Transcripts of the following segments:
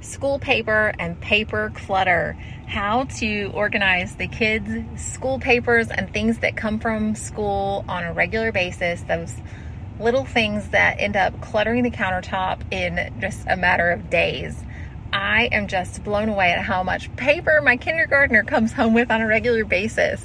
school paper and paper clutter. How to organize the kids' school papers and things that come from school on a regular basis. Those little things that end up cluttering the countertop in just a matter of days. I am just blown away at how much paper my kindergartner comes home with on a regular basis.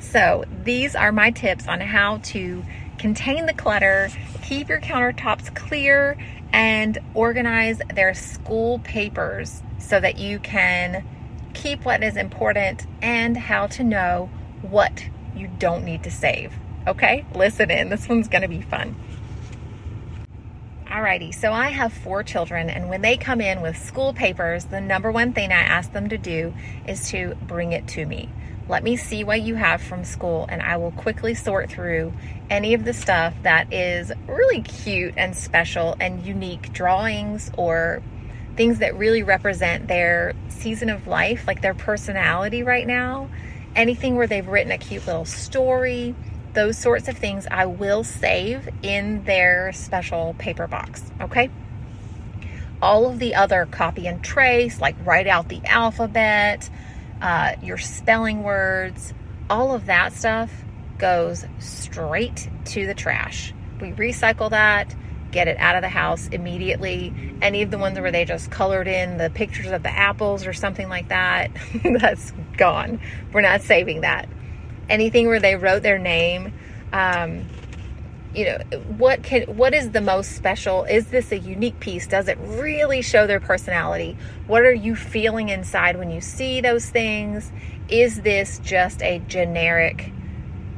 So, these are my tips on how to contain the clutter, keep your countertops clear, and organize their school papers so that you can keep what is important and how to know what you don't need to save. Okay, listen in. This one's to be fun. Alrighty, so I have four children, and when they come in with school papers, the number one thing I ask them to do is to bring it to me. Let me see what you have from school, and I will quickly sort through any of the stuff that is really cute and special and unique drawings or things that really represent their season of life, like their personality right now. Anything where they've written a cute little story those sorts of things I will save in their special paper box, okay? All of the other copy and trace, like write out the alphabet, uh, your spelling words, all of that stuff goes straight to the trash. We recycle that, get it out of the house immediately. Any of the ones where they just colored in the pictures of the apples or something like that, that's gone. We're not saving that anything where they wrote their name. Um, you know what can what is the most special? Is this a unique piece? Does it really show their personality? What are you feeling inside when you see those things? Is this just a generic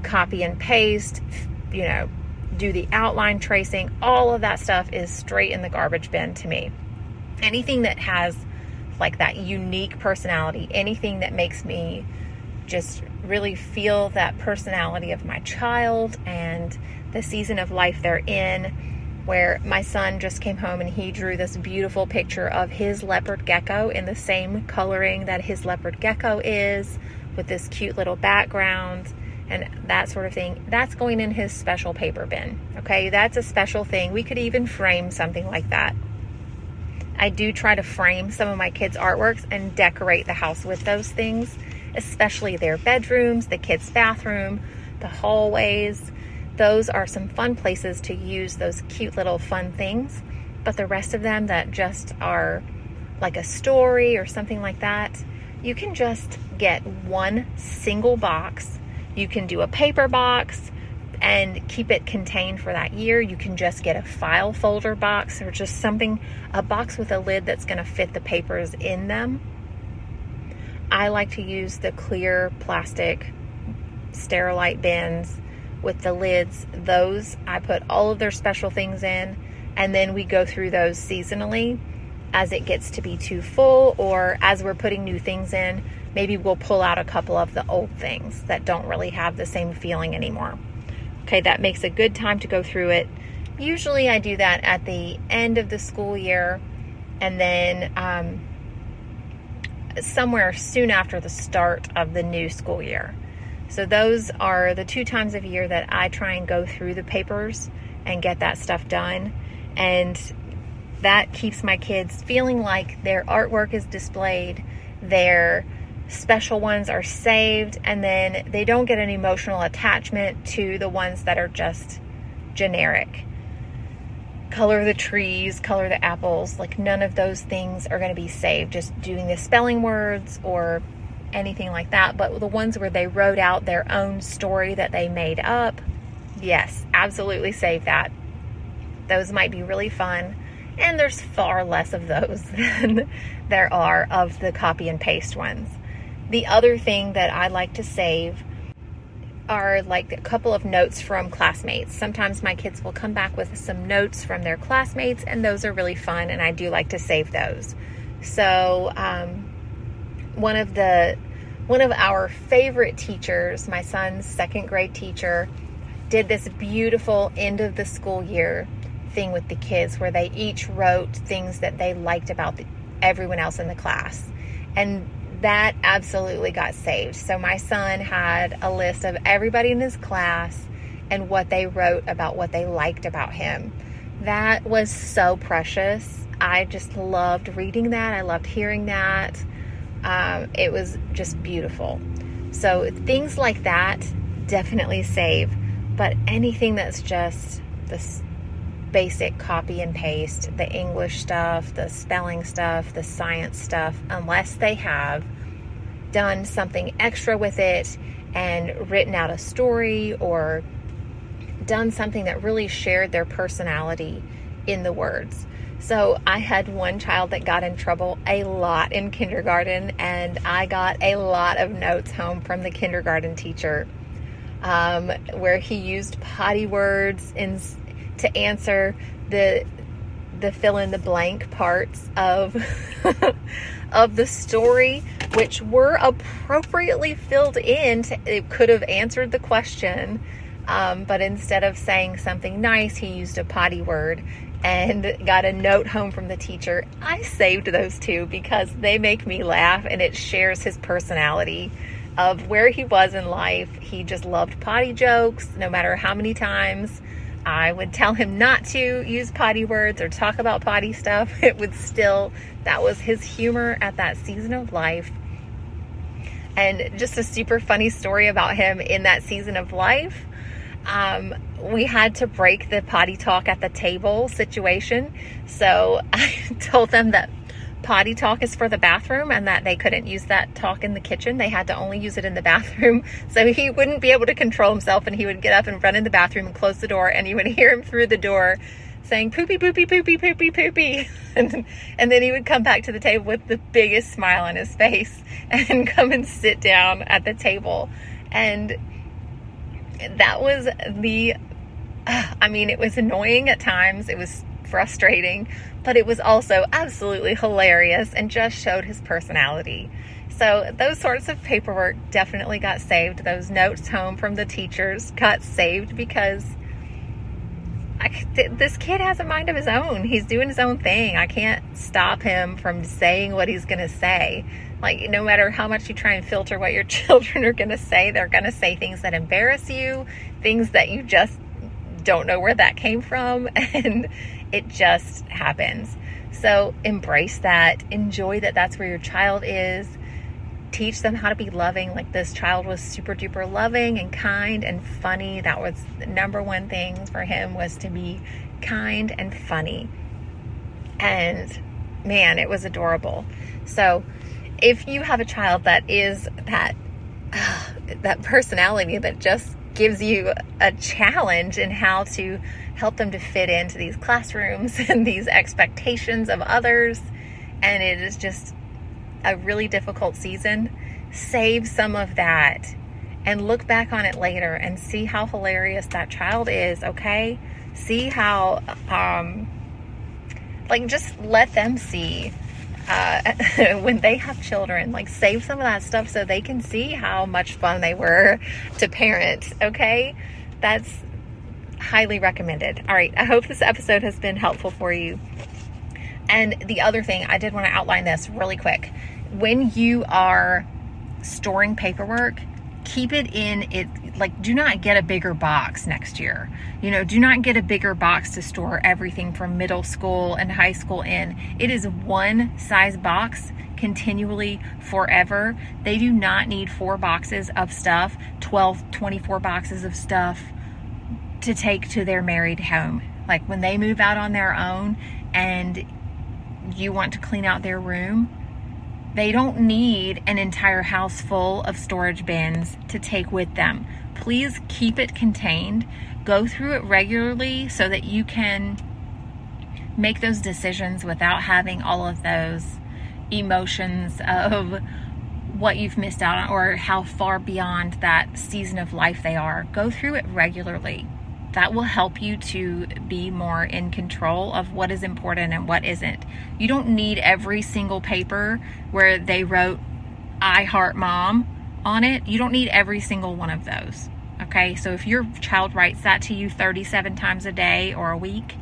copy and paste you know do the outline tracing? All of that stuff is straight in the garbage bin to me. Anything that has like that unique personality anything that makes me just really feel that personality of my child and the season of life they're in. Where my son just came home and he drew this beautiful picture of his leopard gecko in the same coloring that his leopard gecko is, with this cute little background and that sort of thing. That's going in his special paper bin. Okay, that's a special thing. We could even frame something like that. I do try to frame some of my kids' artworks and decorate the house with those things especially their bedrooms, the kids' bathroom, the hallways. Those are some fun places to use those cute little fun things. But the rest of them that just are like a story or something like that, you can just get one single box. You can do a paper box and keep it contained for that year. You can just get a file folder box or just something, a box with a lid that's going to fit the papers in them I like to use the clear plastic Sterilite bins with the lids. Those I put all of their special things in, and then we go through those seasonally as it gets to be too full, or as we're putting new things in, maybe we'll pull out a couple of the old things that don't really have the same feeling anymore. Okay, that makes a good time to go through it. Usually I do that at the end of the school year, and then um, somewhere soon after the start of the new school year. So, those are the two times of year that I try and go through the papers and get that stuff done. And that keeps my kids feeling like their artwork is displayed, their special ones are saved, and then they don't get an emotional attachment to the ones that are just generic color the trees, color the apples. Like none of those things are going to be saved. Just doing the spelling words or anything like that. But the ones where they wrote out their own story that they made up, yes, absolutely save that. Those might be really fun. And there's far less of those than there are of the copy and paste ones. The other thing that I like to save are like a couple of notes from classmates. Sometimes my kids will come back with some notes from their classmates, and those are really fun, and I do like to save those. So, um, one of the one of our favorite teachers, my son's second grade teacher, did this beautiful end of the school year thing with the kids where they each wrote things that they liked about the, everyone else in the class. And that absolutely got saved. So my son had a list of everybody in his class and what they wrote about what they liked about him. That was so precious. I just loved reading that. I loved hearing that. Um, it was just beautiful. So things like that definitely save, but anything that's just this basic copy and paste, the English stuff, the spelling stuff, the science stuff, unless they have done something extra with it and written out a story or done something that really shared their personality in the words. So I had one child that got in trouble a lot in kindergarten, and I got a lot of notes home from the kindergarten teacher um, where he used potty words in, to answer the the fill in the blank parts of of the story which were appropriately filled in to, it could have answered the question um, but instead of saying something nice he used a potty word and got a note home from the teacher i saved those two because they make me laugh and it shares his personality of where he was in life he just loved potty jokes no matter how many times I would tell him not to use potty words or talk about potty stuff. It would still, that was his humor at that season of life. And just a super funny story about him in that season of life. Um, we had to break the potty talk at the table situation. So I told them that potty talk is for the bathroom and that they couldn't use that talk in the kitchen. They had to only use it in the bathroom. So he wouldn't be able to control himself and he would get up and run in the bathroom and close the door and you would hear him through the door saying poopy poopy poopy poopy poopy and, and then he would come back to the table with the biggest smile on his face and come and sit down at the table and that was the I mean it was annoying at times it was frustrating but it was also absolutely hilarious and just showed his personality. So, those sorts of paperwork definitely got saved. Those notes home from the teachers got saved because I, this kid has a mind of his own. He's doing his own thing. I can't stop him from saying what he's going to say. Like, no matter how much you try and filter what your children are going to say, they're going to say things that embarrass you, things that you just don't know where that came from. And it just happens. So embrace that. Enjoy that that's where your child is. Teach them how to be loving. Like this child was super duper loving and kind and funny. That was the number one thing for him was to be kind and funny. And man, it was adorable. So if you have a child that is that uh, that personality that just gives you a challenge in how to help them to fit into these classrooms and these expectations of others. And it is just a really difficult season. Save some of that and look back on it later and see how hilarious that child is, okay? See how, um, like, just let them see uh, when they have children, like save some of that stuff so they can see how much fun they were to parent. Okay. That's highly recommended. All right. I hope this episode has been helpful for you. And the other thing, I did want to outline this really quick. When you are storing paperwork, keep it in it like do not get a bigger box next year. You know do not get a bigger box to store everything from middle school and high school in. It is one size box continually forever. They do not need four boxes of stuff 12 24 boxes of stuff to take to their married home. Like when they move out on their own and you want to clean out their room they don't need an entire house full of storage bins to take with them. Please keep it contained. Go through it regularly so that you can make those decisions without having all of those emotions of what you've missed out on or how far beyond that season of life they are. Go through it regularly that will help you to be more in control of what is important and what isn't. You don't need every single paper where they wrote I heart mom on it. You don't need every single one of those. Okay, so if your child writes that to you 37 times a day or a week,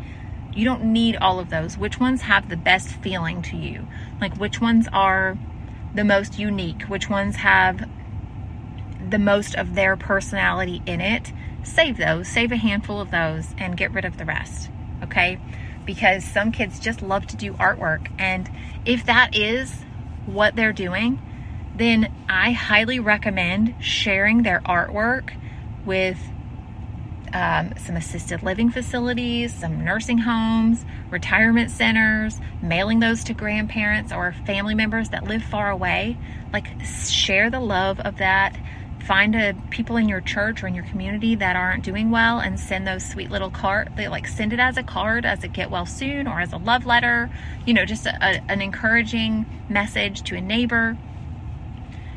you don't need all of those. Which ones have the best feeling to you? Like, which ones are the most unique? Which ones have the most of their personality in it? Save those, save a handful of those, and get rid of the rest. Okay? because some kids just love to do artwork. And if that is what they're doing, then I highly recommend sharing their artwork with um, some assisted living facilities, some nursing homes, retirement centers, mailing those to grandparents or family members that live far away. Like, share the love of that. Find a, people in your church or in your community that aren't doing well and send those sweet little card. They like send it as a card, as a get well soon, or as a love letter. You know, just a, a, an encouraging message to a neighbor.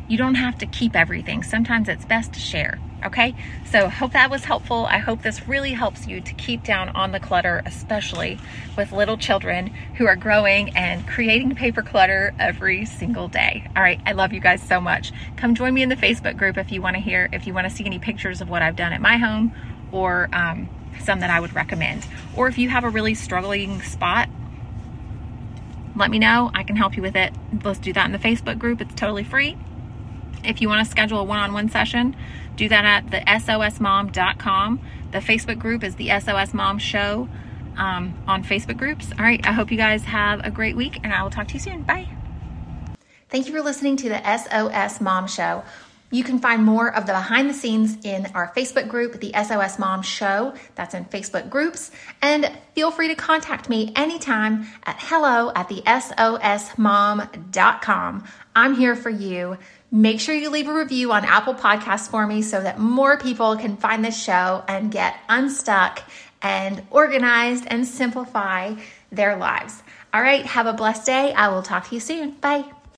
You don't have to keep everything. Sometimes it's best to share. Okay, so hope that was helpful. I hope this really helps you to keep down on the clutter, especially with little children who are growing and creating paper clutter every single day. All right, I love you guys so much. Come join me in the Facebook group if you want to hear, if you want to see any pictures of what I've done at my home or um, some that I would recommend. Or if you have a really struggling spot, let me know. I can help you with it. Let's do that in the Facebook group. It's totally free. If you want to schedule a one on one session, do that at the SOSmom.com. The Facebook group is the SOS Mom Show um, on Facebook groups. All right, I hope you guys have a great week and I will talk to you soon. Bye. Thank you for listening to the SOS Mom Show. You can find more of the behind the scenes in our Facebook group, the SOS Mom Show. That's in Facebook groups. And feel free to contact me anytime at hello at the SOSmom.com. I'm here for you. Make sure you leave a review on Apple Podcasts for me so that more people can find this show and get unstuck and organized and simplify their lives. All right, have a blessed day. I will talk to you soon. Bye.